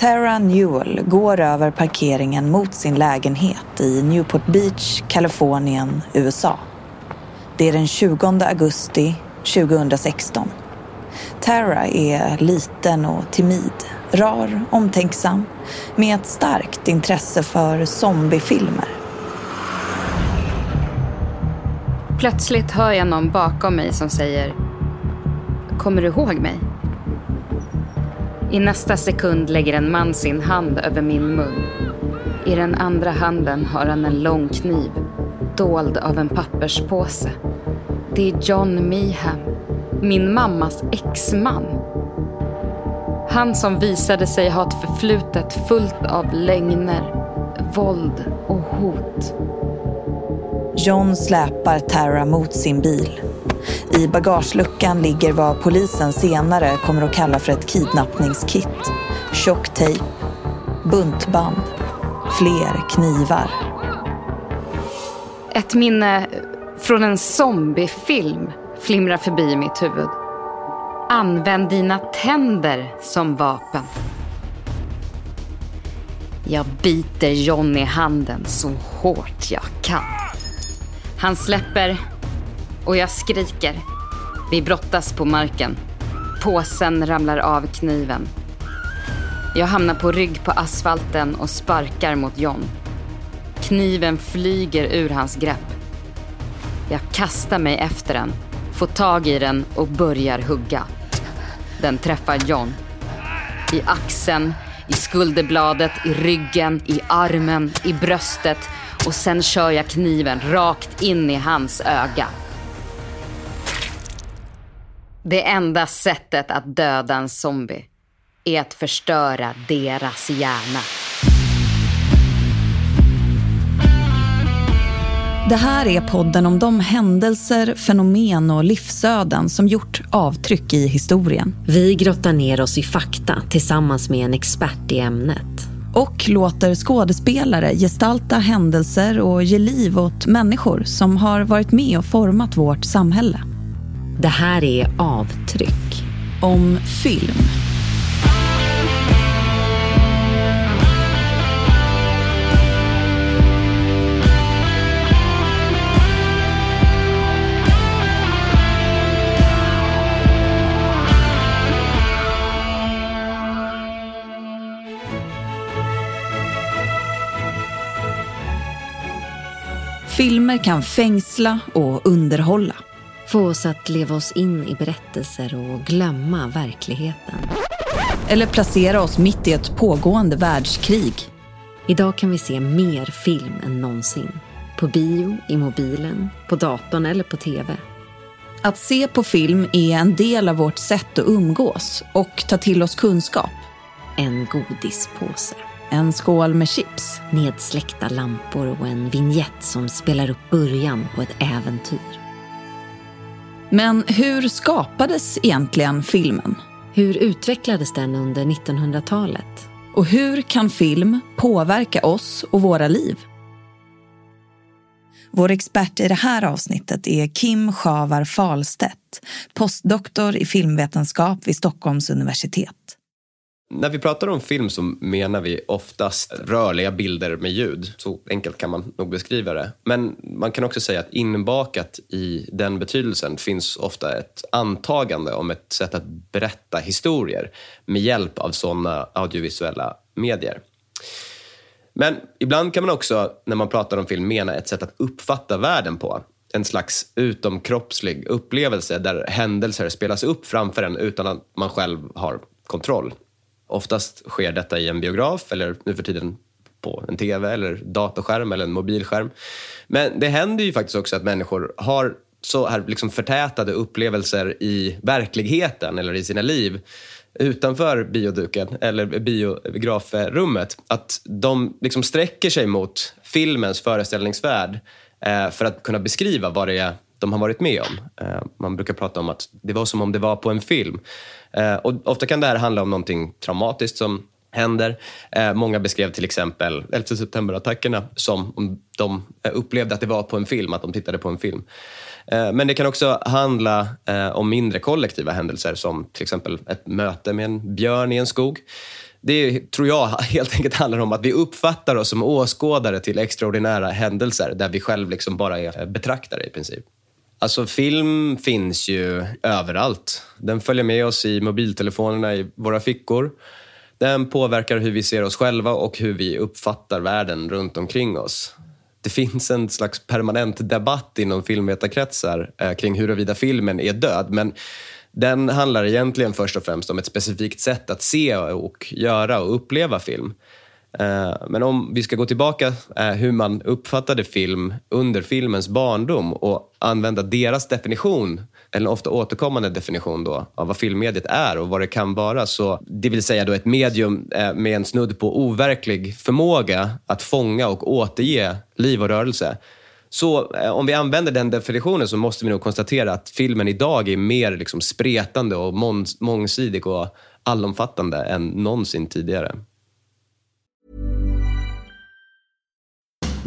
Tara Newell går över parkeringen mot sin lägenhet i Newport Beach, Kalifornien, USA. Det är den 20 augusti 2016. Tara är liten och timid, rar, omtänksam med ett starkt intresse för zombiefilmer. Plötsligt hör jag någon bakom mig som säger Kommer du ihåg mig? I nästa sekund lägger en man sin hand över min mun. I den andra handen har han en lång kniv, dold av en papperspåse. Det är John Meeham, min mammas exman. Han som visade sig ha ett förflutet fullt av lögner, våld och hot. John släpar Tara mot sin bil. I bagageluckan ligger vad polisen senare kommer att kalla för ett kidnappningskit. Tjock tejp, buntband, fler knivar. Ett minne från en zombiefilm flimrar förbi mitt huvud. Använd dina tänder som vapen. Jag biter John i handen så hårt jag kan. Han släpper och jag skriker. Vi brottas på marken. Påsen ramlar av kniven. Jag hamnar på rygg på asfalten och sparkar mot John. Kniven flyger ur hans grepp. Jag kastar mig efter den, får tag i den och börjar hugga. Den träffar John. I axeln, i skulderbladet, i ryggen, i armen, i bröstet och sen kör jag kniven rakt in i hans öga. Det enda sättet att döda en zombie är att förstöra deras hjärna. Det här är podden om de händelser, fenomen och livsöden som gjort avtryck i historien. Vi grottar ner oss i fakta tillsammans med en expert i ämnet. Och låter skådespelare gestalta händelser och ge liv åt människor som har varit med och format vårt samhälle. Det här är Avtryck. Om film. Filmer kan fängsla och underhålla. Få oss att leva oss in i berättelser och glömma verkligheten. Eller placera oss mitt i ett pågående världskrig. Idag kan vi se mer film än någonsin. På bio, i mobilen, på datorn eller på tv. Att se på film är en del av vårt sätt att umgås och ta till oss kunskap. En godispåse. En skål med chips. Nedsläckta lampor och en vignett som spelar upp början på ett äventyr. Men hur skapades egentligen filmen? Hur utvecklades den under 1900-talet? Och hur kan film påverka oss och våra liv? Vår expert i det här avsnittet är Kim Schavar Falstedt, postdoktor i filmvetenskap vid Stockholms universitet. När vi pratar om film så menar vi oftast rörliga bilder med ljud. Så enkelt kan man nog beskriva det. Men man kan också säga att inbakat i den betydelsen finns ofta ett antagande om ett sätt att berätta historier med hjälp av sådana audiovisuella medier. Men ibland kan man också, när man pratar om film, mena ett sätt att uppfatta världen på. En slags utomkroppslig upplevelse där händelser spelas upp framför en utan att man själv har kontroll. Oftast sker detta i en biograf eller nu för tiden på en tv eller datorskärm eller en mobilskärm. Men det händer ju faktiskt också att människor har så här liksom förtätade upplevelser i verkligheten eller i sina liv utanför bioduken eller biografrummet. Att de liksom sträcker sig mot filmens föreställningsvärld eh, för att kunna beskriva vad det är de har varit med om. Eh, man brukar prata om att det var som om det var på en film. Eh, och ofta kan det här handla om någonting traumatiskt som händer. Eh, många beskrev till exempel 11 september-attackerna som om de upplevde att det var på en film, att de tittade på en film. Men det kan också handla om mindre kollektiva händelser som till exempel ett möte med en björn i en skog. Det tror jag helt enkelt handlar om att vi uppfattar oss som åskådare till extraordinära händelser där vi själv liksom bara är betraktare i princip. Alltså film finns ju överallt. Den följer med oss i mobiltelefonerna i våra fickor. Den påverkar hur vi ser oss själva och hur vi uppfattar världen runt omkring oss. Det finns en slags permanent debatt inom filmvetarkretsar eh, kring huruvida filmen är död. Men den handlar egentligen först och främst om ett specifikt sätt att se och göra och uppleva film. Eh, men om vi ska gå tillbaka eh, hur man uppfattade film under filmens barndom och använda deras definition, eller ofta återkommande definition då, av vad filmmediet är och vad det kan vara. Så, det vill säga då ett medium eh, med en snudd på overklig förmåga att fånga och återge liv och rörelse. Så om vi använder den definitionen så måste vi nog konstatera att filmen idag är mer liksom spretande och mångsidig och allomfattande än någonsin tidigare.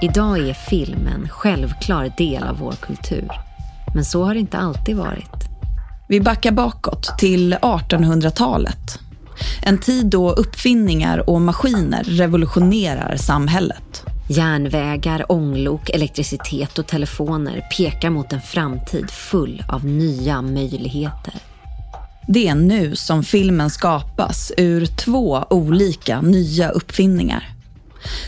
Idag är film en självklar del av vår kultur. Men så har det inte alltid varit. Vi backar bakåt till 1800-talet. En tid då uppfinningar och maskiner revolutionerar samhället. Järnvägar, ånglok, elektricitet och telefoner pekar mot en framtid full av nya möjligheter. Det är nu som filmen skapas ur två olika nya uppfinningar.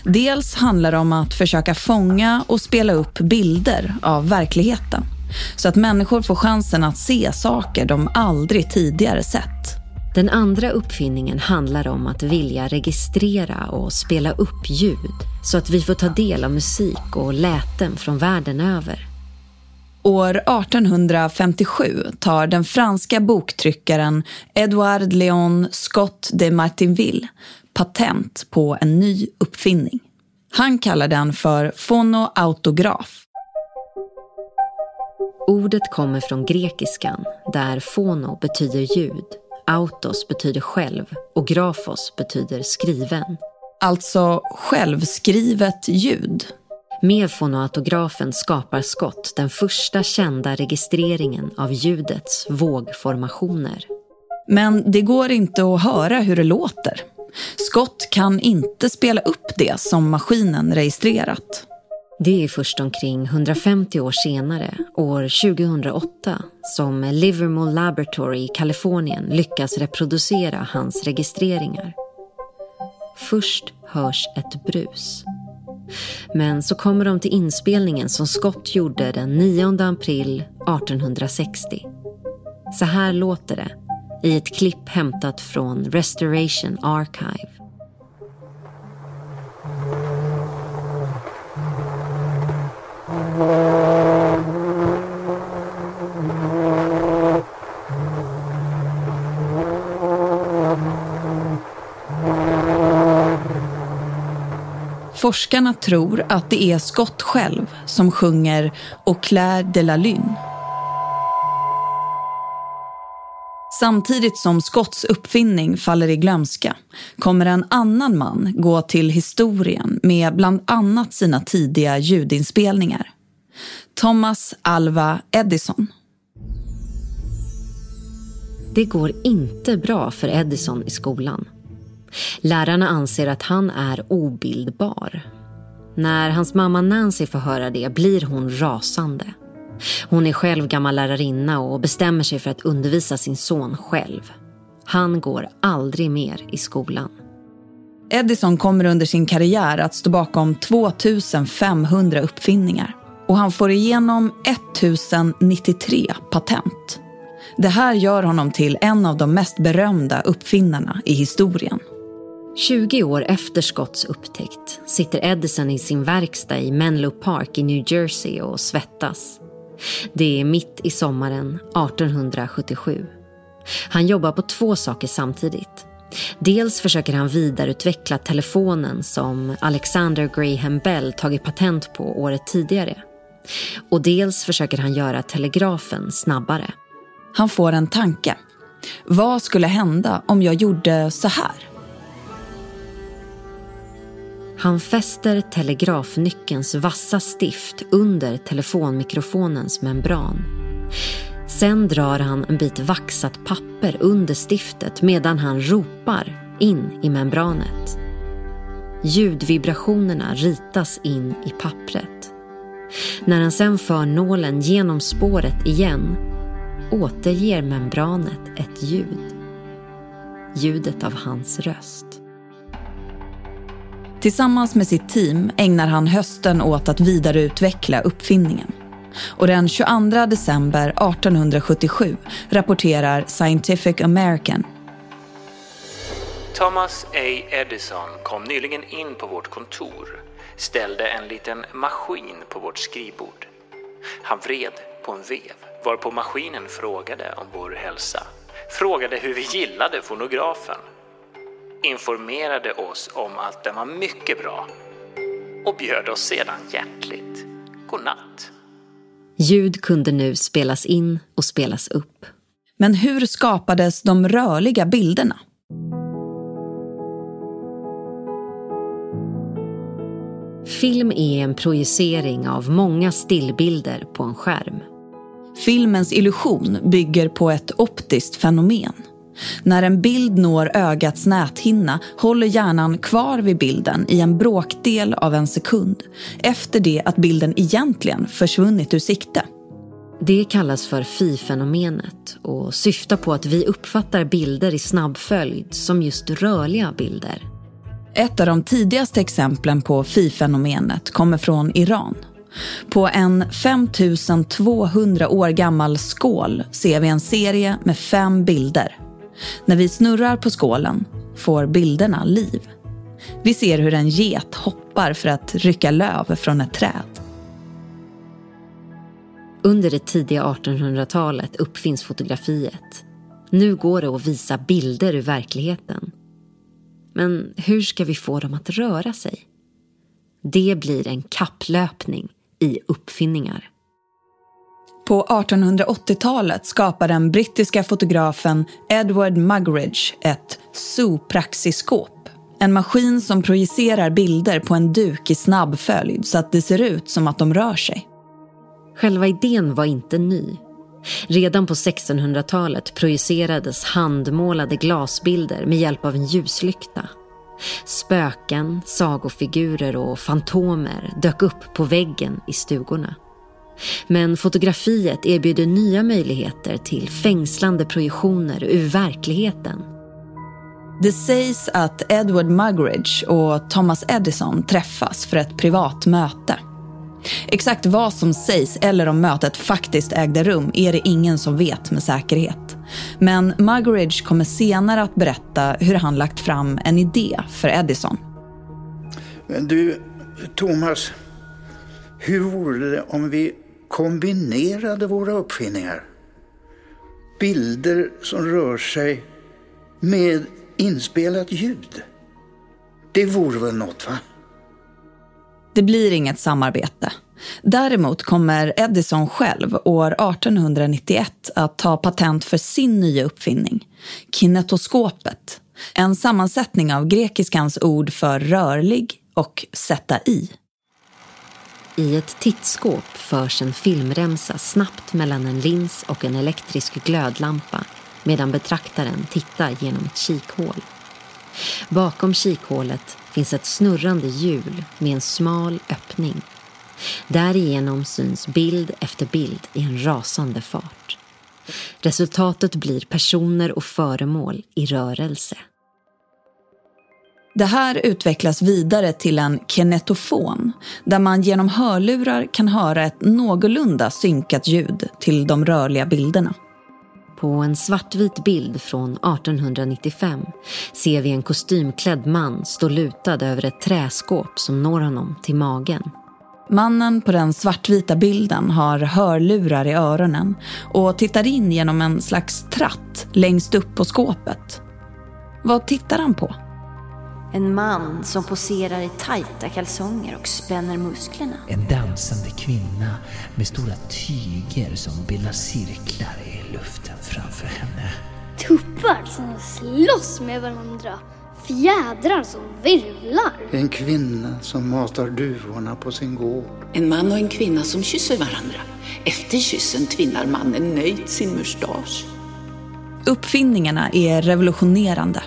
Dels handlar det om att försöka fånga och spela upp bilder av verkligheten så att människor får chansen att se saker de aldrig tidigare sett. Den andra uppfinningen handlar om att vilja registrera och spela upp ljud så att vi får ta del av musik och läten från världen över. År 1857 tar den franska boktryckaren Edouard Léon Scott de Martinville patent på en ny uppfinning. Han kallar den för fonoautograf. Ordet kommer från grekiskan där fono betyder ljud, autos betyder själv och grafos betyder skriven. Alltså självskrivet ljud. Med fonoautografen skapar Scott den första kända registreringen av ljudets vågformationer. Men det går inte att höra hur det låter. Scott kan inte spela upp det som maskinen registrerat. Det är först omkring 150 år senare, år 2008, som Livermore Laboratory i Kalifornien lyckas reproducera hans registreringar. Först hörs ett brus. Men så kommer de till inspelningen som Scott gjorde den 9 april 1860. Så här låter det i ett klipp hämtat från Restoration Archive. Forskarna tror att det är Scott själv som sjunger Au clair de la lune Samtidigt som Scotts uppfinning faller i glömska kommer en annan man gå till historien med bland annat sina tidiga ljudinspelningar. Thomas Alva Edison. Det går inte bra för Edison i skolan. Lärarna anser att han är obildbar. När hans mamma Nancy får höra det blir hon rasande. Hon är själv gammal lärarinna och bestämmer sig för att undervisa sin son själv. Han går aldrig mer i skolan. Edison kommer under sin karriär att stå bakom 2500 uppfinningar och han får igenom 1093 patent. Det här gör honom till en av de mest berömda uppfinnarna i historien. 20 år efter Scotts upptäckt sitter Edison i sin verkstad i Menlo Park i New Jersey och svettas. Det är mitt i sommaren 1877. Han jobbar på två saker samtidigt. Dels försöker han vidareutveckla telefonen som Alexander Graham Bell tagit patent på året tidigare. Och dels försöker han göra telegrafen snabbare. Han får en tanke. Vad skulle hända om jag gjorde så här? Han fäster telegrafnyckelns vassa stift under telefonmikrofonens membran. Sen drar han en bit vaxat papper under stiftet medan han ropar in i membranet. Ljudvibrationerna ritas in i pappret. När han sen för nålen genom spåret igen återger membranet ett ljud. Ljudet av hans röst. Tillsammans med sitt team ägnar han hösten åt att vidareutveckla uppfinningen. Och den 22 december 1877 rapporterar Scientific American Thomas A. Edison kom nyligen in på vårt kontor, ställde en liten maskin på vårt skrivbord. Han vred på en vev, varpå maskinen frågade om vår hälsa. Frågade hur vi gillade fonografen. Informerade oss om att den var mycket bra och bjöd oss sedan hjärtligt godnatt. Ljud kunde nu spelas in och spelas upp. Men hur skapades de rörliga bilderna? Film är en projicering av många stillbilder på en skärm. Filmens illusion bygger på ett optiskt fenomen. När en bild når ögats näthinna håller hjärnan kvar vid bilden i en bråkdel av en sekund efter det att bilden egentligen försvunnit ur sikte. Det kallas för Phi-fenomenet och syftar på att vi uppfattar bilder i snabb följd som just rörliga bilder. Ett av de tidigaste exemplen på Phi-fenomenet kommer från Iran. På en 5200 år gammal skål ser vi en serie med fem bilder. När vi snurrar på skålen får bilderna liv. Vi ser hur en get hoppar för att rycka löv från ett träd. Under det tidiga 1800-talet uppfinns fotografiet. Nu går det att visa bilder ur verkligheten. Men hur ska vi få dem att röra sig? Det blir en kapplöpning i uppfinningar. På 1880-talet skapar den brittiska fotografen Edward Muggeridge ett zoopraxiskop. En maskin som projicerar bilder på en duk i snabb följd så att det ser ut som att de rör sig. Själva idén var inte ny. Redan på 1600-talet projicerades handmålade glasbilder med hjälp av en ljuslykta. Spöken, sagofigurer och fantomer dök upp på väggen i stugorna. Men fotografiet erbjuder nya möjligheter till fängslande projektioner ur verkligheten. Det sägs att Edward Muggeridge och Thomas Edison träffas för ett privat möte. Exakt vad som sägs eller om mötet faktiskt ägde rum är det ingen som vet med säkerhet. Men Muggeridge kommer senare att berätta hur han lagt fram en idé för Edison. Men du, Thomas, hur vore det om vi kombinerade våra uppfinningar? Bilder som rör sig med inspelat ljud. Det vore väl något, va? Det blir inget samarbete. Däremot kommer Edison själv år 1891 att ta patent för sin nya uppfinning, kinetoskopet. En sammansättning av grekiskans ord för rörlig och sätta i. I ett tittskåp förs en filmremsa snabbt mellan en lins och en elektrisk glödlampa medan betraktaren tittar genom ett kikhål. Bakom kikhålet finns ett snurrande hjul med en smal öppning. Därigenom syns bild efter bild i en rasande fart. Resultatet blir personer och föremål i rörelse. Det här utvecklas vidare till en kinetofon där man genom hörlurar kan höra ett någorlunda synkat ljud till de rörliga bilderna. På en svartvit bild från 1895 ser vi en kostymklädd man stå lutad över ett träskåp som når honom till magen. Mannen på den svartvita bilden har hörlurar i öronen och tittar in genom en slags tratt längst upp på skåpet. Vad tittar han på? En man som poserar i tajta kalsonger och spänner musklerna. En dansande kvinna med stora tyger som bildar cirklar i luften framför henne. Tuppar som slåss med varandra. Fjädrar som virvlar. En kvinna som matar duvorna på sin gård. En man och en kvinna som kysser varandra. Efter kyssen tvinnar mannen nöjt sin mustasch. Uppfinningarna är revolutionerande.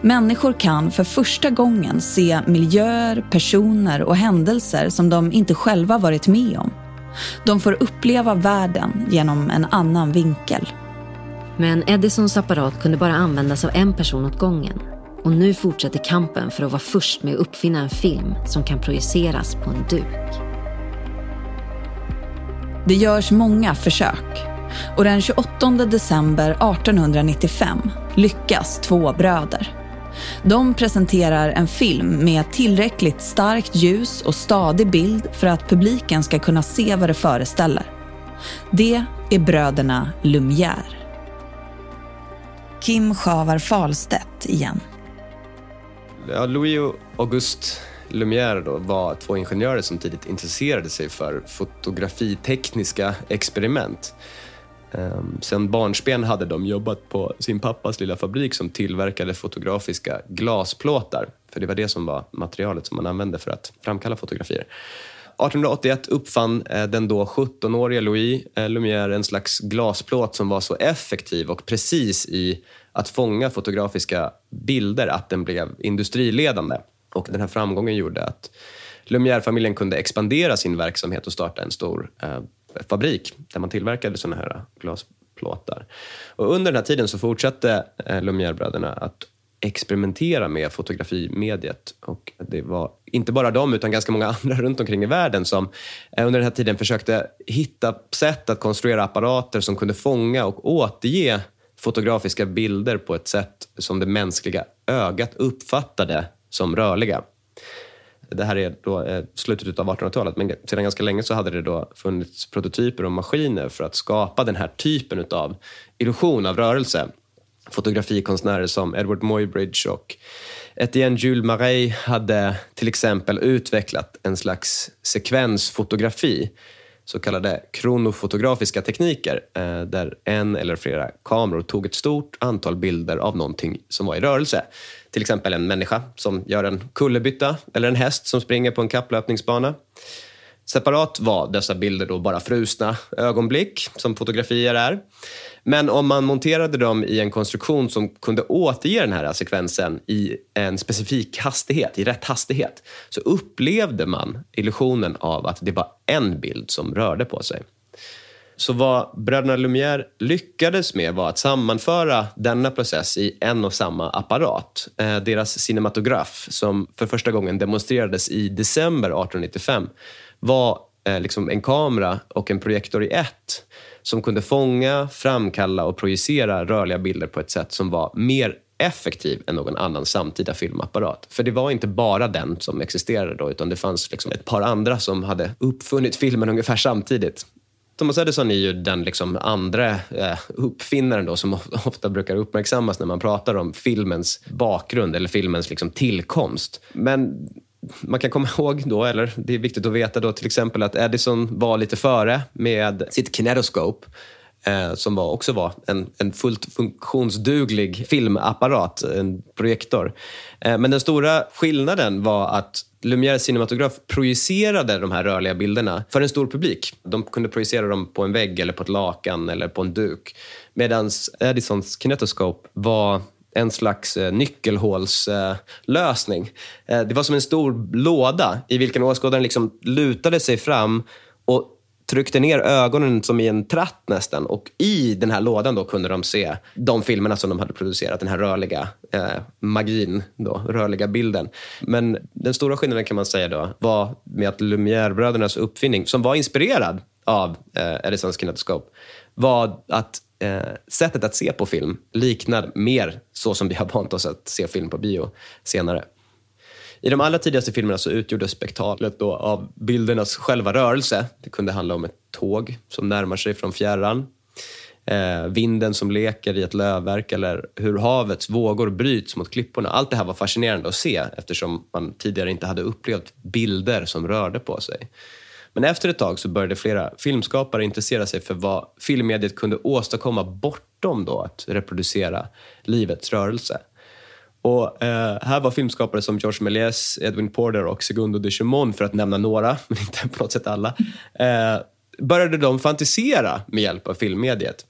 Människor kan för första gången se miljöer, personer och händelser som de inte själva varit med om. De får uppleva världen genom en annan vinkel. Men Edisons apparat kunde bara användas av en person åt gången. Och nu fortsätter kampen för att vara först med att uppfinna en film som kan projiceras på en duk. Det görs många försök och den 28 december 1895 lyckas två bröder. De presenterar en film med tillräckligt starkt ljus och stadig bild för att publiken ska kunna se vad det föreställer. Det är bröderna Lumière. Kim Schavar Falstedt igen. Ja, Louis och Auguste Lumière då var två ingenjörer som tidigt intresserade sig för fotografitekniska experiment. Ehm, sen barnsben hade de jobbat på sin pappas lilla fabrik som tillverkade fotografiska glasplåtar. För det var det som var materialet som man använde för att framkalla fotografier. 1881 uppfann eh, den då 17-årige Louis eh, Lumière en slags glasplåt som var så effektiv och precis i att fånga fotografiska bilder att den blev industriledande. Och den här framgången gjorde att Lumière-familjen kunde expandera sin verksamhet och starta en stor eh, fabrik där man tillverkade såna här glasplåtar. Och under den här tiden så fortsatte eh, Lumière-bröderna att experimentera med fotografimediet. Och det var inte bara de, utan ganska många andra runt omkring i världen som eh, under den här tiden försökte hitta sätt att konstruera apparater som kunde fånga och återge fotografiska bilder på ett sätt som det mänskliga ögat uppfattade som rörliga. Det här är då eh, slutet av 1800-talet, men sedan ganska länge så hade det då funnits prototyper och maskiner för att skapa den här typen av illusion av rörelse. Fotografikonstnärer som Edward Muybridge och Etienne Jules Marais hade till exempel utvecklat en slags sekvensfotografi så kallade kronofotografiska tekniker eh, där en eller flera kameror tog ett stort antal bilder av någonting som var i rörelse. Till exempel en människa som gör en kullerbytta eller en häst som springer på en kapplöpningsbana. Separat var dessa bilder då bara frusna ögonblick, som fotografier är. Men om man monterade dem i en konstruktion som kunde återge den här sekvensen i en specifik hastighet, i rätt hastighet, så upplevde man illusionen av att det var en bild som rörde på sig. Så vad bröderna Lumière lyckades med var att sammanföra denna process i en och samma apparat. Eh, deras cinematograf, som för första gången demonstrerades i december 1895, var eh, liksom en kamera och en projektor i ett som kunde fånga, framkalla och projicera rörliga bilder på ett sätt som var mer effektiv än någon annan samtida filmapparat. För det var inte bara den som existerade då, utan det fanns liksom ett par andra som hade uppfunnit filmen ungefär samtidigt. Thomas Edison är ju den liksom andra eh, uppfinnaren då, som ofta brukar uppmärksammas när man pratar om filmens bakgrund eller filmens liksom tillkomst. Men man kan komma ihåg då, eller det är viktigt att veta då till exempel att Edison var lite före med sitt kinetoscope eh, som var, också var en, en fullt funktionsduglig filmapparat, en projektor. Eh, men den stora skillnaden var att Lumière cinematograf projicerade de här rörliga bilderna för en stor publik. De kunde projicera dem på en vägg, eller på ett lakan eller på en duk. Medan Edisons Kinetoskop var en slags eh, nyckelhålslösning. Eh, det var som en stor låda i vilken åskådaren liksom lutade sig fram tryckte ner ögonen som i en tratt nästan. Och i den här lådan då kunde de se de filmerna som de hade producerat. Den här rörliga eh, magin, då, rörliga bilden. Men den stora skillnaden kan man säga då var med att Lumière-brödernas uppfinning, som var inspirerad av eh, Edisons kinetoskop, var att eh, sättet att se på film liknar mer så som vi har vant oss att se film på bio senare. I de allra tidigaste filmerna så utgjordes spektaklet då av bildernas själva rörelse. Det kunde handla om ett tåg som närmar sig från fjärran. Eh, vinden som leker i ett lövverk eller hur havets vågor bryts mot klipporna. Allt det här var fascinerande att se eftersom man tidigare inte hade upplevt bilder som rörde på sig. Men efter ett tag så började flera filmskapare intressera sig för vad filmmediet kunde åstadkomma bortom då att reproducera livets rörelse. Och eh, här var filmskapare som Georges Méliès, Edwin Porter och Segundo de Chimon, för att nämna några, men inte på något sätt alla, eh, började de fantisera med hjälp av filmmediet.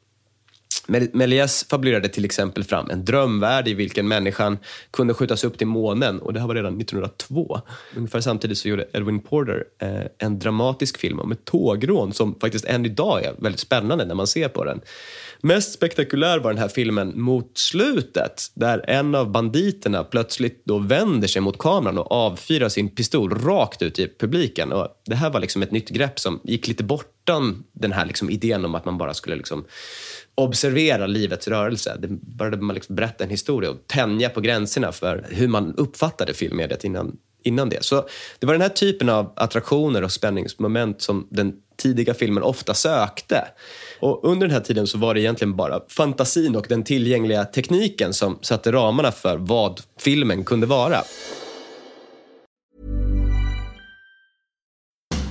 Méliès fabulerade till exempel fram en drömvärld i vilken människan kunde skjutas upp till månen och det här var redan 1902. Ungefär samtidigt så gjorde Edwin Porter eh, en dramatisk film om ett tågrån som faktiskt än idag är väldigt spännande när man ser på den. Mest spektakulär var den här filmen mot slutet där en av banditerna plötsligt då vänder sig mot kameran och avfyrar sin pistol rakt ut i publiken. Och det här var liksom ett nytt grepp som gick lite bortom den här liksom idén om att man bara skulle liksom observera livets rörelse. Det började man liksom berätta en historia och tänja på gränserna för hur man uppfattade filmmediet innan, innan det. Så det var den här typen av attraktioner och spänningsmoment som den tidiga filmen ofta sökte. Och under den här tiden så var det egentligen bara fantasin och den tillgängliga tekniken som satte ramarna för vad filmen kunde vara.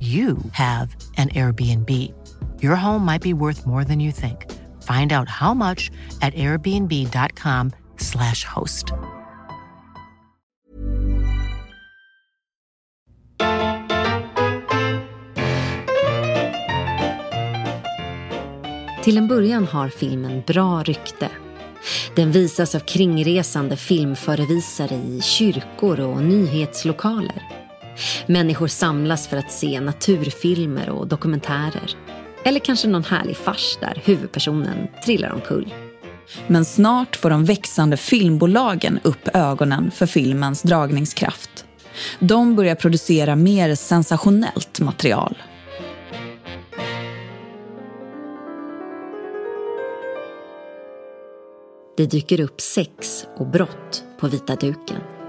you have an Airbnb. Your home might be worth more than you think. Find out how much at airbnb.com slash host. Till en början har filmen bra rykte. Den visas av kringresande filmförevisare i kyrkor och nyhetslokaler. Människor samlas för att se naturfilmer och dokumentärer. Eller kanske någon härlig fars där huvudpersonen trillar omkull. Men snart får de växande filmbolagen upp ögonen för filmens dragningskraft. De börjar producera mer sensationellt material. Det dyker upp sex och brott på vita duken.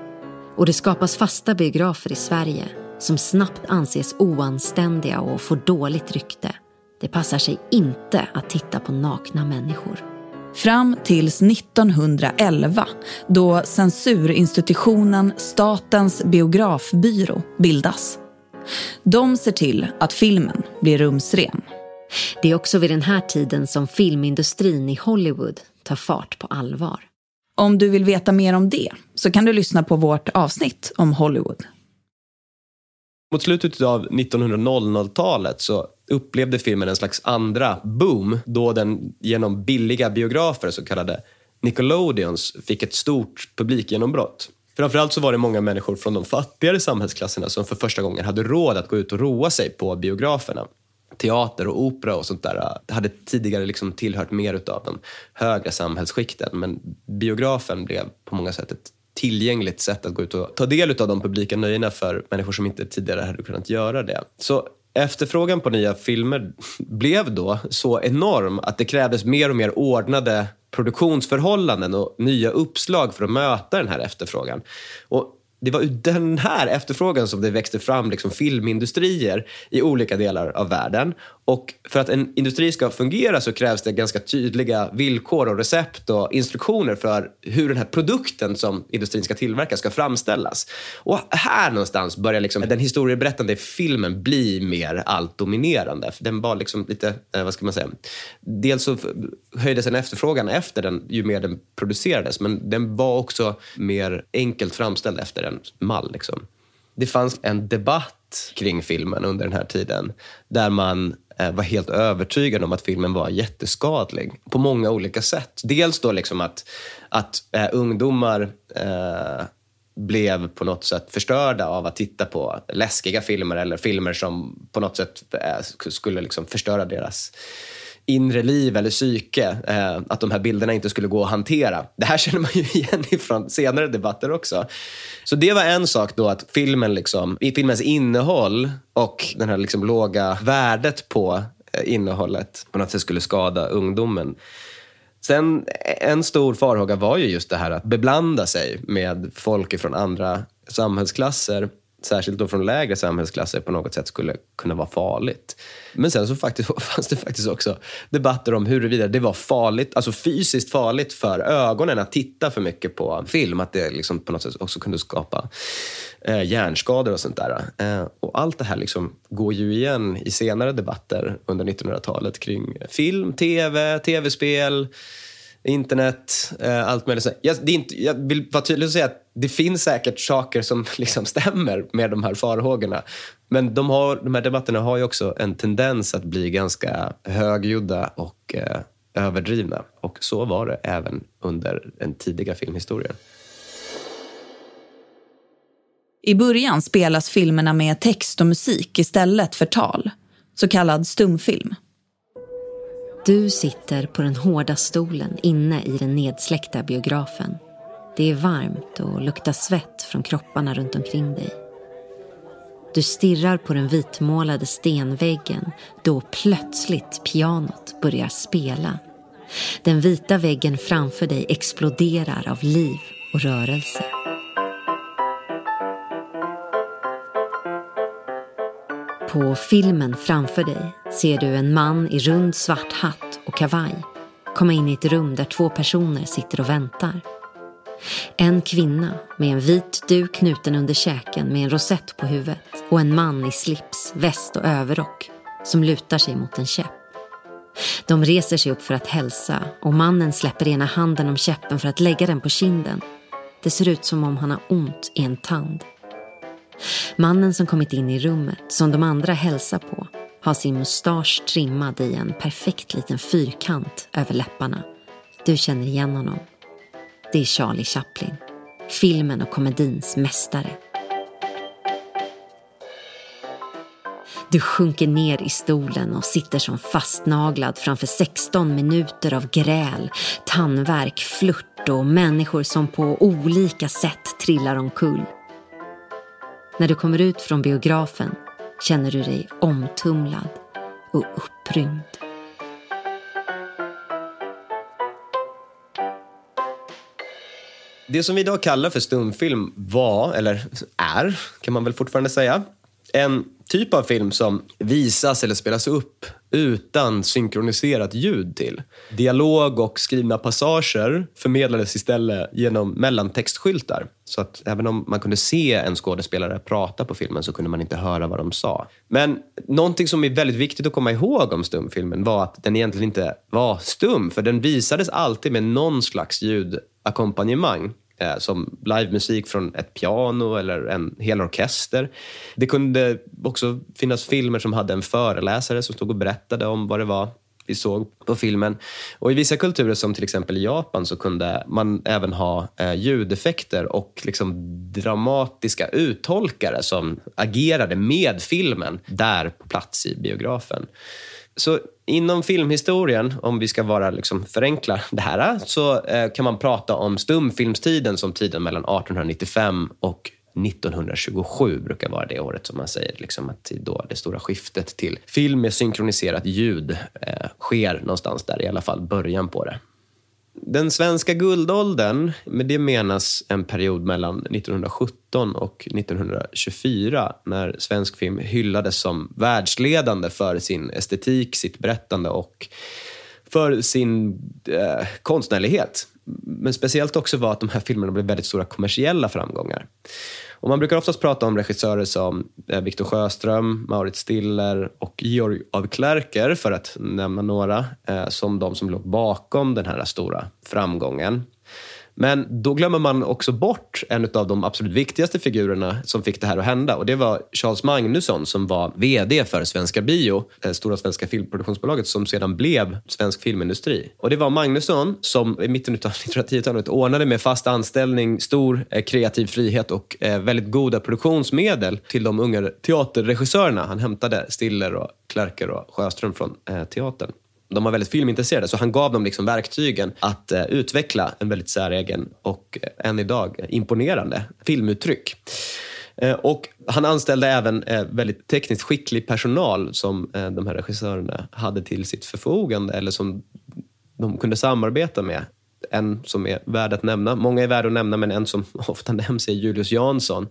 Och det skapas fasta biografer i Sverige som snabbt anses oanständiga och får dåligt rykte. Det passar sig inte att titta på nakna människor. Fram tills 1911 då censurinstitutionen Statens biografbyrå bildas. De ser till att filmen blir rumsren. Det är också vid den här tiden som filmindustrin i Hollywood tar fart på allvar. Om du vill veta mer om det så kan du lyssna på vårt avsnitt om Hollywood. Mot slutet av 1900-talet så upplevde filmen en slags andra boom då den genom billiga biografer, så kallade Nickelodeons, fick ett stort publikgenombrott. Framförallt så var det många människor från de fattigare samhällsklasserna som för första gången hade råd att gå ut och roa sig på biograferna. teater och opera och sånt där äh, hade tidigare liksom tillhört mer utav de högre samhällsskikten. Men biografen blev på många sätt ett tillgängligt sätt att gå ut och ta del av de publika nöjena för människor som inte tidigare hade kunnat göra det. Så efterfrågan på nya filmer blev då så enorm att det krävdes mer och mer ordnade produktionsförhållanden och nya uppslag för att möta den här efterfrågan. Och det var ur den här efterfrågan som det växte fram liksom filmindustrier i olika delar av världen. Och för att en industri ska fungera så krävs det ganska tydliga villkor och recept och instruktioner för hur den här produkten som industrin ska tillverka ska framställas. Och här någonstans börjar liksom den historieberättande filmen bli mer allt dominerande. Den var liksom lite, eh, vad ska man säga, dels så höjdes en efterfrågan efter den ju mer den producerades, men den var också mer enkelt framställd efter en mall. Liksom. Det fanns en debatt kring filmen under den här tiden där man Eh, var helt övertygad om att filmen var jätteskadlig på många olika sätt. Dels då liksom att, att eh, ungdomar eh, blev på något sätt förstörda av att titta på läskiga filmer eller filmer som på något sätt eh, skulle liksom förstöra deras inre liv eller psyke. Eh, att de här bilderna inte skulle gå att hantera. Det här känner man ju igen ifrån senare debatter också. Så det var en sak då att filmen, liksom, i filmens innehåll och det här liksom låga värdet på eh, innehållet på något sätt skulle skada ungdomen. Sen eh, en stor farhåga var ju just det här att beblanda sig med folk från andra samhällsklasser särskilt då från lägre samhällsklasser, på något sätt skulle kunna vara farligt. Men sen så faktiskt, fanns det faktiskt också debatter om huruvida det var farligt, alltså fysiskt farligt för ögonen att titta för mycket på film. Att det liksom på något sätt också kunde skapa eh, hjärnskador och sånt där. Eh, och allt det här liksom går ju igen i senare debatter under 1900-talet kring film, tv, tv-spel, internet, eh, allt möjligt. Jag, det är inte, jag vill vara tydlig och säga att det finns säkert saker som liksom stämmer med de här farhågorna. Men de, har, de här debatterna har ju också en tendens att bli ganska högljudda och eh, överdrivna. Och så var det även under den tidiga filmhistorien. I början spelas filmerna med text och musik istället för tal, så kallad stumfilm. Du sitter på den hårda stolen inne i den nedsläckta biografen. Det är varmt och luktar svett från kropparna runt omkring dig. Du stirrar på den vitmålade stenväggen då plötsligt pianot börjar spela. Den vita väggen framför dig exploderar av liv och rörelse. På filmen framför dig ser du en man i rund svart hatt och kavaj komma in i ett rum där två personer sitter och väntar. En kvinna med en vit duk knuten under käken med en rosett på huvudet och en man i slips, väst och överrock som lutar sig mot en käpp. De reser sig upp för att hälsa och mannen släpper ena handen om käppen för att lägga den på kinden. Det ser ut som om han har ont i en tand. Mannen som kommit in i rummet, som de andra hälsar på, har sin mustasch trimmad i en perfekt liten fyrkant över läpparna. Du känner igen honom. Det är Charlie Chaplin, filmen och komedins mästare. Du sjunker ner i stolen och sitter som fastnaglad framför 16 minuter av gräl, tandvärk, flört och människor som på olika sätt trillar omkull. När du kommer ut från biografen känner du dig omtumlad och upprymd. Det som vi idag kallar för stumfilm var, eller är, kan man väl fortfarande säga, en typ av film som visas eller spelas upp utan synkroniserat ljud till. Dialog och skrivna passager förmedlades istället genom mellantextskyltar. Så att även om man kunde se en skådespelare prata på filmen så kunde man inte höra vad de sa. Men någonting som är väldigt viktigt att komma ihåg om stumfilmen var att den egentligen inte var stum, för den visades alltid med någon slags ljudackompanjemang eh, som livemusik från ett piano eller en hel orkester. Det kunde också finnas filmer som hade en föreläsare som stod och berättade om vad det var vi såg på filmen. Och I vissa kulturer, som till exempel i Japan, så kunde man även ha eh, ljudeffekter och liksom dramatiska uttolkare som agerade med filmen där på plats i biografen. Så inom filmhistorien, om vi ska vara liksom förenkla det här, så eh, kan man prata om stumfilmstiden som tiden mellan 1895 och 1927 brukar vara det året som man säger liksom att då det stora skiftet till film med synkroniserat ljud eh, sker någonstans där, i alla fall början på det. Den svenska guldåldern, med det menas en period mellan 1917 och 1924 när svensk film hyllades som världsledande för sin estetik, sitt berättande och för sin eh, konstnärlighet. Men speciellt också var att de här filmerna blev väldigt stora kommersiella framgångar. Och man brukar oftast prata om regissörer som eh, Victor Sjöström, Mauritz Stiller och Georg av Klerker, för att nämna några, eh, som de som låg bakom den här stora framgången. Men då glömmer man också bort en av de absolut viktigaste figurerna som fick det här att hända. Och Det var Charles Magnusson som var VD för Svenska Bio, det stora svenska filmproduktionsbolaget som sedan blev Svensk Filmindustri. Och Det var Magnusson som i mitten av 1910-talet ordnade med fast anställning, stor eh, kreativ frihet och eh, väldigt goda produktionsmedel till de unga teaterregissörerna. Han hämtade Stiller, och Klerker och Sjöström från teatern de var väldigt filmintresserade, så han gav dem liksom verktygen att eh, utveckla en väldigt säregen och eh, än idag imponerande filmuttryck. Eh, och han anställde även eh, väldigt tekniskt skicklig personal som eh, de här regissörerna hade till sitt förfogande eller som de kunde samarbeta med en som är värd att nämna. Många är värda att nämna, men en som ofta nämns är Julius Jansson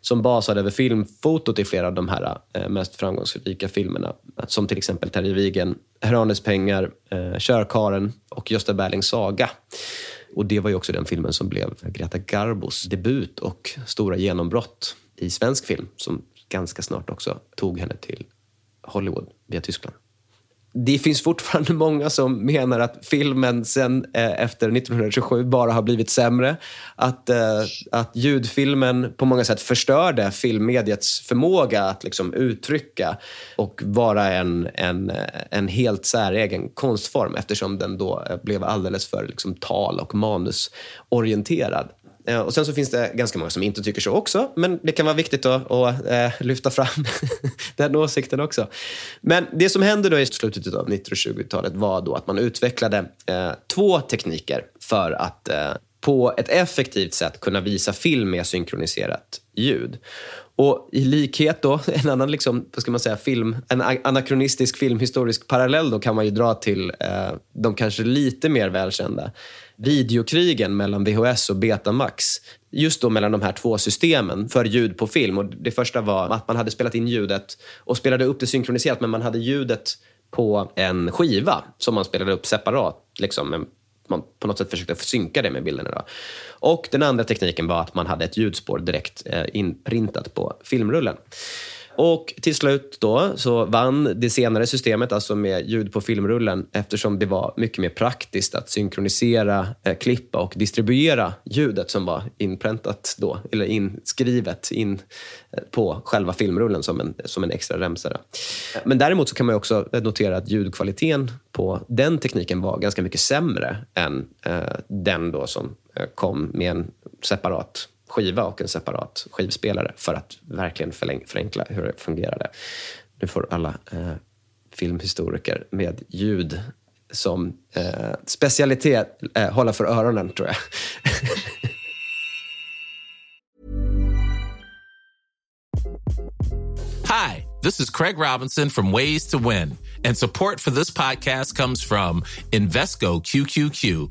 som basade över filmfotot i flera av de här eh, mest framgångsrika filmerna. Som till exempel Terje Wigen, Heranes pengar, eh, Körkaren och Gösta Berlings saga. Och det var ju också den filmen som blev Greta Garbos debut och stora genombrott i svensk film som ganska snart också tog henne till Hollywood via Tyskland det finns fortfarande många som menar att filmen sen eh, efter 1927 bara har blivit sämre. Att, eh, att ljudfilmen på många sätt förstörde filmmediets förmåga att liksom uttrycka och vara en, en, eh, en helt säregen konstform eftersom den då eh, blev alldeles för liksom, tal och manusorienterad. Eh, och Sen så finns det ganska många som inte tycker så också, men det kan vara viktigt att, att eh, lyfta fram den åsikten också. Men det som hände då i slutet av 1920-talet var då att man utvecklade eh, två tekniker för att på ett effektivt sätt kunna visa film med synkroniserat ljud. Och i likhet då, en annan liksom, vad ska man säga, film, en anakronistisk filmhistorisk parallell då kan man ju dra till eh, de kanske lite mer välkända videokrigen mellan VHS och Betamax. Just då mellan de här två systemen för ljud på film. Och det första var att man hade spelat in ljudet och spelade upp det synkroniserat men man hade ljudet på en skiva som man spelade upp separat. Liksom, man på något sätt försökte synka det med bilderna. Då. Och den andra tekniken var att man hade ett ljudspår direkt eh, inprintat på filmrullen. Och till slut då så vann det senare systemet, alltså med ljud på filmrullen eftersom det var mycket mer praktiskt att synkronisera, eh, klippa och distribuera ljudet som var inpräntat då, eller inskrivet in eh, på själva filmrullen som en, som en extra remsa. Men däremot så kan man också notera att ljudkvaliteten på den tekniken var ganska mycket sämre än eh, den då som eh, kom med en separat skiva och en separat skivspelare för att verkligen förenkla hur det fungerade. Nu får alla eh, filmhistoriker med ljud som eh, specialitet eh, hålla för öronen, tror jag. Hi, this is Craig Robinson from Ways to Win, and support for this podcast comes from Invesco QQQ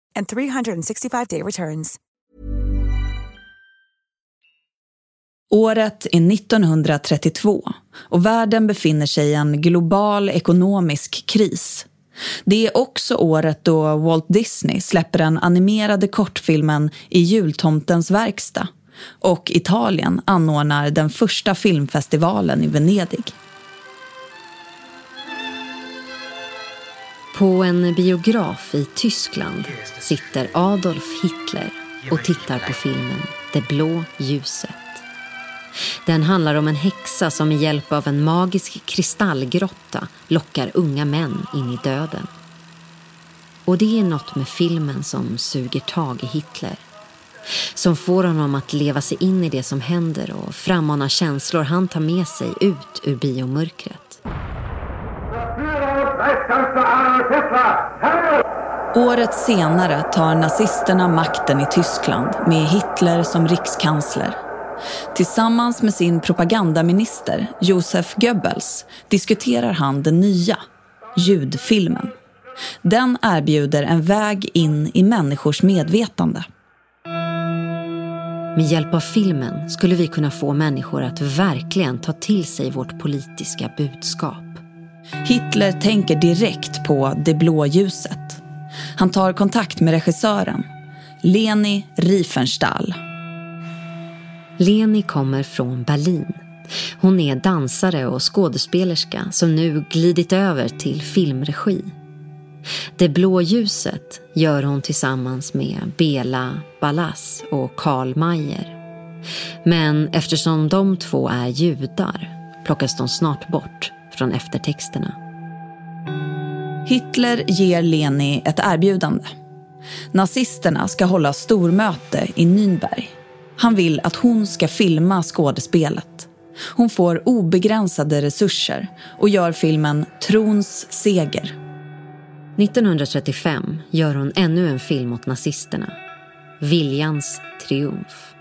and 365-day returns. Året är 1932 och världen befinner sig i en global ekonomisk kris. Det är också året då Walt Disney släpper den animerade kortfilmen I jultomtens verkstad och Italien anordnar den första filmfestivalen i Venedig. På en biograf i Tyskland sitter Adolf Hitler och tittar på filmen Det blå ljuset. Den handlar om en häxa som med hjälp av en magisk kristallgrotta lockar unga män in i döden. Och det är något med filmen som suger tag i Hitler. Som får honom att leva sig in i det som händer och frammana känslor han tar med sig ut ur biomörkret. Året senare tar nazisterna makten i Tyskland med Hitler som rikskansler. Tillsammans med sin propagandaminister Josef Goebbels diskuterar han den nya, ljudfilmen. Den erbjuder en väg in i människors medvetande. Med hjälp av filmen skulle vi kunna få människor att verkligen ta till sig vårt politiska budskap. Hitler tänker direkt på det blå ljuset. Han tar kontakt med regissören, Leni Riefenstahl. Leni kommer från Berlin. Hon är dansare och skådespelerska som nu glidit över till filmregi. Det blå ljuset gör hon tillsammans med Bela Ballas och Karl Mayer. Men eftersom de två är judar plockas de snart bort från eftertexterna. Hitler ger Leni ett erbjudande. Nazisterna ska hålla stormöte i Nürnberg. Han vill att hon ska filma skådespelet. Hon får obegränsade resurser och gör filmen Trons seger 1935 gör hon ännu en film åt nazisterna. Viljans triumf.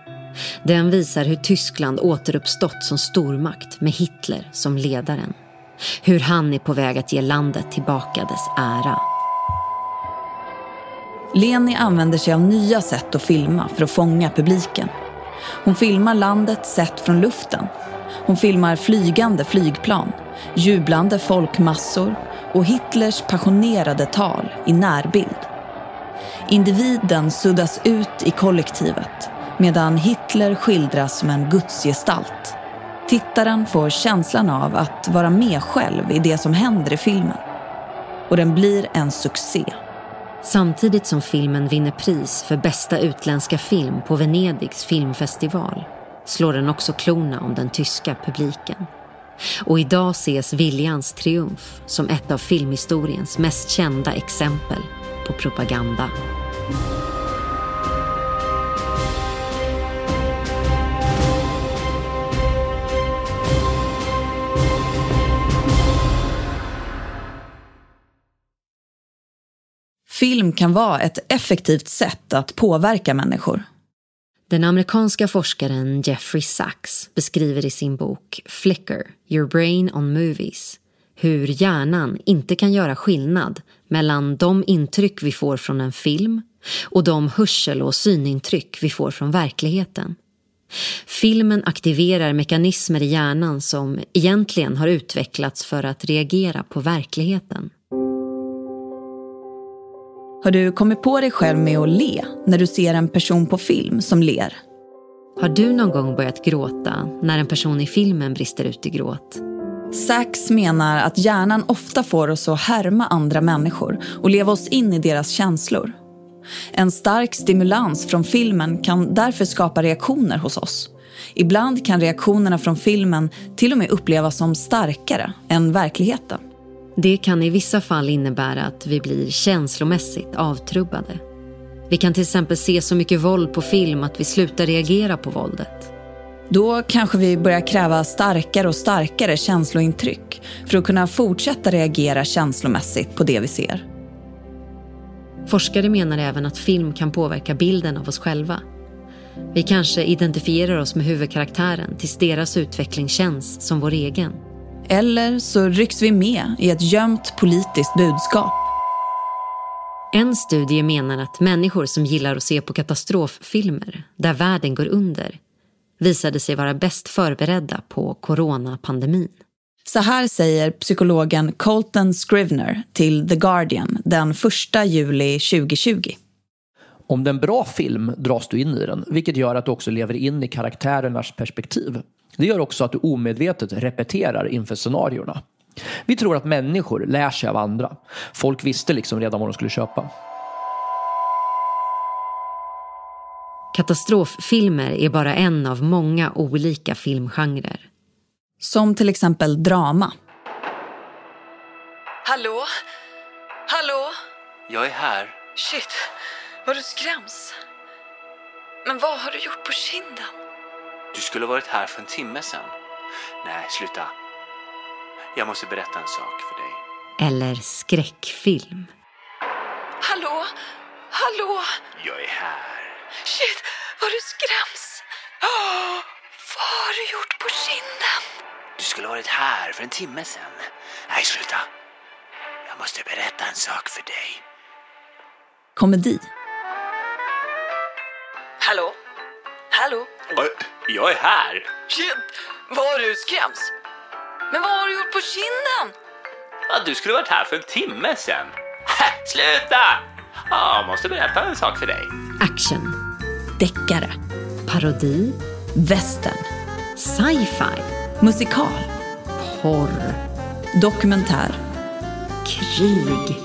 Den visar hur Tyskland återuppstått som stormakt med Hitler som ledaren. Hur han är på väg att ge landet tillbaka dess ära. Leni använder sig av nya sätt att filma för att fånga publiken. Hon filmar landet sett från luften. Hon filmar flygande flygplan, jublande folkmassor och Hitlers passionerade tal i närbild. Individen suddas ut i kollektivet medan Hitler skildras som en gudsgestalt. Tittaren får känslan av att vara med själv i det som händer i filmen. Och den blir en succé. Samtidigt som filmen vinner pris för bästa utländska film på Venedigs filmfestival slår den också klorna om den tyska publiken. Och idag ses Viljans triumf som ett av filmhistoriens mest kända exempel på propaganda. Film kan vara ett effektivt sätt att påverka människor. Den amerikanska forskaren Jeffrey Sachs beskriver i sin bok Flicker, Your Brain on Movies hur hjärnan inte kan göra skillnad mellan de intryck vi får från en film och de hörsel och synintryck vi får från verkligheten. Filmen aktiverar mekanismer i hjärnan som egentligen har utvecklats för att reagera på verkligheten. Har du kommit på dig själv med att le när du ser en person på film som ler? Har du någon gång börjat gråta när en person i filmen brister ut i gråt? Sachs menar att hjärnan ofta får oss att härma andra människor och leva oss in i deras känslor. En stark stimulans från filmen kan därför skapa reaktioner hos oss. Ibland kan reaktionerna från filmen till och med upplevas som starkare än verkligheten. Det kan i vissa fall innebära att vi blir känslomässigt avtrubbade. Vi kan till exempel se så mycket våld på film att vi slutar reagera på våldet. Då kanske vi börjar kräva starkare och starkare känslointryck för att kunna fortsätta reagera känslomässigt på det vi ser. Forskare menar även att film kan påverka bilden av oss själva. Vi kanske identifierar oss med huvudkaraktären tills deras utveckling känns som vår egen. Eller så rycks vi med i ett gömt politiskt budskap. En studie menar att människor som gillar att se på katastroffilmer där världen går under visade sig vara bäst förberedda på coronapandemin. Så här säger psykologen Colton Scrivener till The Guardian den 1 juli 2020. Om det är en bra film dras du in i den, vilket gör att du också lever in i karaktärernas perspektiv. Det gör också att du omedvetet repeterar inför scenarierna. Vi tror att människor lär sig av andra. Folk visste liksom redan vad de skulle köpa. Katastroffilmer är bara en av många olika filmgenrer. Som till exempel drama. Hallå? Hallå? Jag är här. Shit, vad du skräms. Men vad har du gjort på kinden? Du skulle ha varit här för en timme sedan. Nej, sluta. Jag måste berätta en sak för dig. Eller skräckfilm. Hallå? Hallå? Jag är här. Shit, vad du skräms. Oh, vad har du gjort på kinden? Du skulle ha varit här för en timme sedan. Nej, sluta. Jag måste berätta en sak för dig. Komedi. Hallå? Hallå? Jag är här. Shit, vad du skräms. Men vad har du gjort på kinden? Ja, du skulle ha varit här för en timme sedan. Sluta! Ja, jag måste berätta en sak för dig. Action. Deckare. Parodi. Western. Sci-fi. Musikal. Porr. Dokumentär. Krig.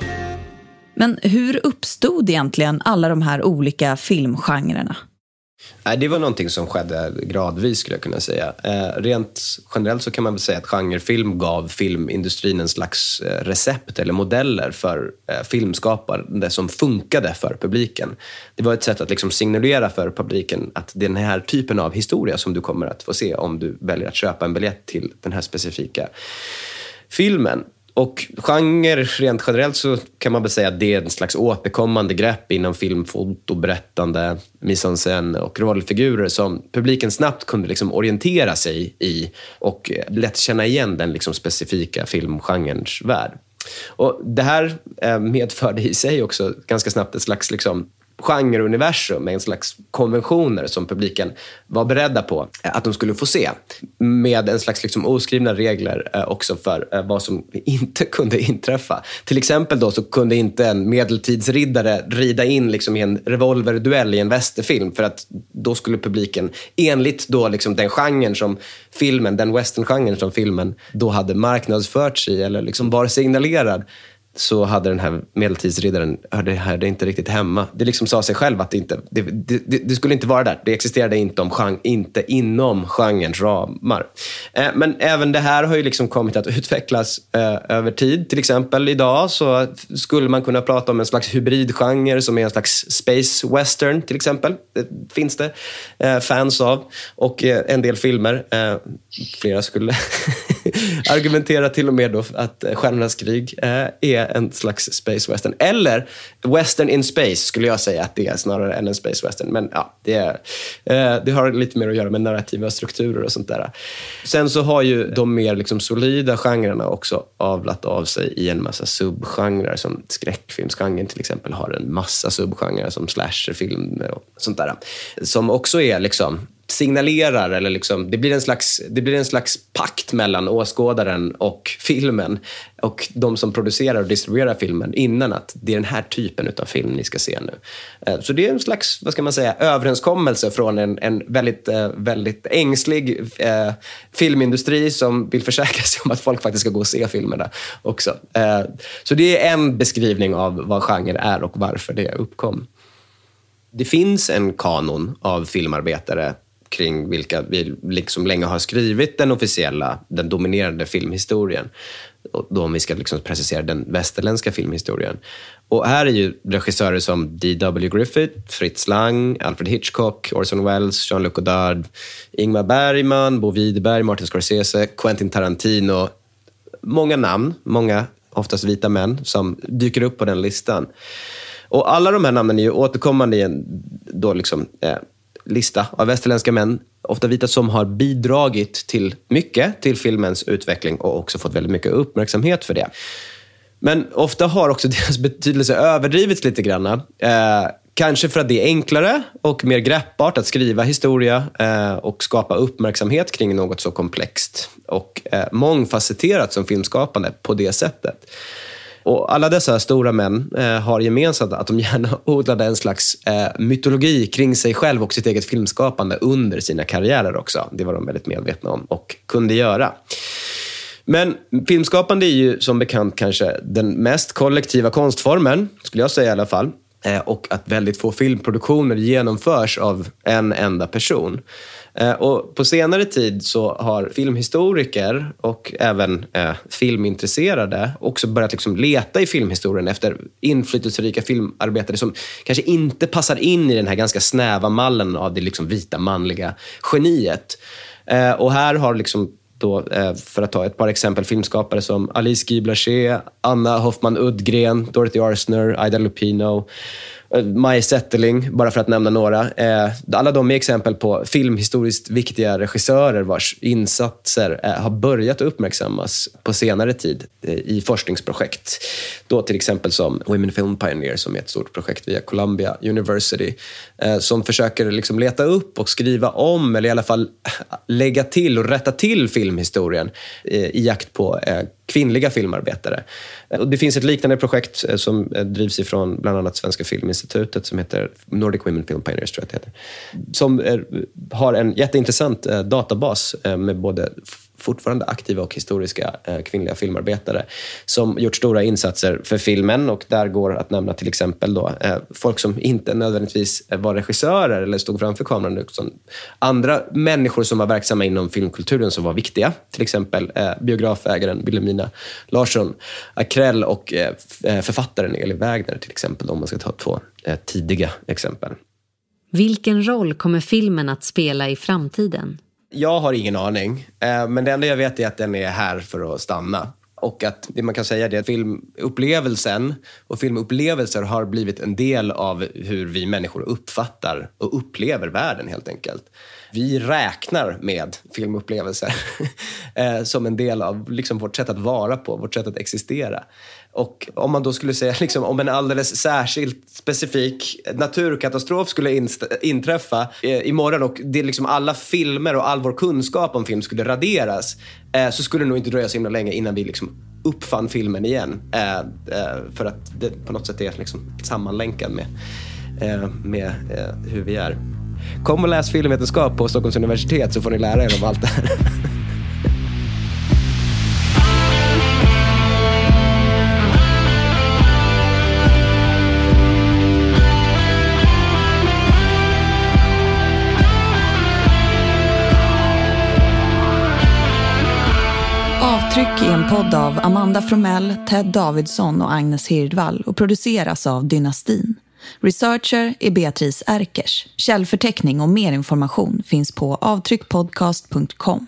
Men hur uppstod egentligen alla de här olika filmgenrerna? Nej, det var någonting som skedde gradvis skulle jag kunna säga. Eh, rent generellt så kan man väl säga att genrefilm gav filmindustrin en slags eh, recept eller modeller för eh, filmskapande som funkade för publiken. Det var ett sätt att liksom signalera för publiken att det är den här typen av historia som du kommer att få se om du väljer att köpa en biljett till den här specifika filmen. Och genre, rent generellt så kan man väl säga att det är en slags återkommande grepp inom film, foto, berättande, mise en och rollfigurer som publiken snabbt kunde liksom orientera sig i och lätt känna igen den liksom specifika filmgenrens värld. Och det här eh, medförde i sig också ganska snabbt ett slags liksom genreuniversum med en slags konventioner som publiken var beredda på att de skulle få se. Med en slags liksom oskrivna regler eh, också för eh, vad som inte kunde inträffa. Till exempel då så kunde inte en medeltidsriddare rida in liksom i en revolverduell i en västerfilm för att då skulle publiken, enligt då liksom den genren som filmen, den westerngenren som filmen då hade marknadsförts i eller liksom var signalerad, så hade den här medeltidsriddaren, hörde, hörde inte riktigt hemma. Det liksom sa sig själv att det, inte, det, det, det skulle inte vara där. Det existerade inte, om genre, inte inom genrens ramar. Eh, men även det här har ju liksom kommit att utvecklas eh, över tid. Till exempel idag så skulle man kunna prata om en slags hybridgenre som är en slags space western till exempel. Det finns det eh, fans av. Och eh, en del filmer. Eh, flera skulle Argumenterar till och med då att eh, Stjärnornas krig eh, är en slags space western. Eller western in space skulle jag säga att det är snarare än en space western. Men ja, det, är, eh, det har lite mer att göra med narrativa strukturer och sånt där. Sen så har ju de mer liksom solida genrerna också avlat av sig i en massa subgenrer. Som skräckfilmsgenren till exempel har en massa subgenrer som slasherfilm och sånt där. Som också är liksom signalerar, eller liksom, det, blir en slags, det blir en slags pakt mellan åskådaren och filmen och de som producerar och distribuerar filmen innan att det är den här typen av film ni ska se nu. Eh, så det är en slags vad ska man säga, överenskommelse från en, en väldigt, eh, väldigt ängslig eh, filmindustri som vill försäkra sig om att folk faktiskt ska gå och se filmerna också. Eh, så det är en beskrivning av vad genre är och varför det uppkom. Det finns en kanon av filmarbetare kring vilka vi liksom länge har skrivit den officiella, den dominerande filmhistorien. då om vi ska liksom precisera den västerländska filmhistorien. Och här är ju regissörer som D.W. Griffith, Fritz Lang, Alfred Hitchcock, Orson Welles, Jean-Luc Godard, Ingmar Bergman, Bo Widerberg, Martin Scorsese, Quentin Tarantino. Många namn, många oftast vita män som dyker upp på den listan. Och alla de här namnen är ju återkommande i en då liksom, eh, lista av västerländska män, ofta vita, som har bidragit till mycket till filmens utveckling och också fått väldigt mycket uppmärksamhet för det. Men ofta har också deras betydelse överdrivits lite grann. Eh, kanske för att det är enklare och mer greppbart att skriva historia eh, och skapa uppmärksamhet kring något så komplext och eh, mångfacetterat som filmskapande på det sättet. Och alla dessa stora män eh, har gemensamt att de gärna odlade en slags eh, mytologi kring sig själv och sitt eget filmskapande under sina karriärer också. Det var de väldigt medvetna om och kunde göra. Men filmskapande är ju som bekant kanske den mest kollektiva konstformen, skulle jag säga i alla fall. Eh, och att väldigt få filmproduktioner genomförs av en enda person. Eh, och på senare tid så har filmhistoriker och även eh, filmintresserade också börjat liksom leta i filmhistorien efter inflytelserika filmarbetare som kanske inte passar in i den här ganska snäva mallen av det liksom vita manliga geniet. Eh, och här har liksom då, eh, för att ta ett par exempel, filmskapare som Alice Guy Blaché, Anna Hoffman Uddgren, Dorothy Arsner, Ida Lupino Eh, Maja Zetterling, bara för att nämna några. Eh, alla de är exempel på filmhistoriskt viktiga regissörer vars insatser eh, har börjat uppmärksammas på senare tid i forskningsprojekt. Då till exempel som Women Film Pioneer som är ett stort projekt via Columbia University som försöker liksom leta upp och skriva om eller i alla fall lägga till och rätta till filmhistorien i jakt på kvinnliga filmarbetare. Och det finns ett liknande projekt eh, som eh, drivs ifrån bland annat Svenska Filminstitutet som heter Nordic Women Film Pioneers, tror jag det heter. Som är, har en jätteintressant eh, databas med både fortfarande aktiva och historiska eh, kvinnliga filmarbetare som gjort stora insatser för filmen. och Där går att nämna till exempel då, eh, folk som inte nödvändigtvis var regissörer eller stod framför kameran. Utan andra människor som var verksamma inom filmkulturen som var viktiga. Till exempel eh, biografägaren Wilhelmina Larsson Akrell och eh, eh författaren Eli Wägner till exempel, om man ska ta två eh, tidiga exempel. Vilken roll kommer filmen att spela i framtiden? Jag har ingen aning. Eh, men det enda jag vet är att den är här för att stanna. Och att det man kan säga är att filmupplevelsen och filmupplevelser har blivit en del av hur vi människor uppfattar och upplever världen helt enkelt. Vi räknar med filmupplevelser eh, som en del av liksom vårt sätt att vara på, vårt sätt att existera. Och om man då skulle säga liksom, om en alldeles särskilt specifik naturkatastrof skulle inträffa eh, imorgon och det liksom alla filmer och all vår kunskap om film skulle raderas eh, så skulle det nog inte dröja så himla länge innan vi liksom uppfann filmen igen. Eh, eh, för att det på något sätt är liksom sammanlänkad med, eh, med eh, hur vi är. Kom och läs filmvetenskap på Stockholms universitet så får ni lära er om allt det här. Avtryck är en podd av Amanda Fromell, Ted Davidsson och Agnes Hirdvall och produceras av Dynastin. Researcher är Beatrice Erkers. Källförteckning och mer information finns på avtryckpodcast.com.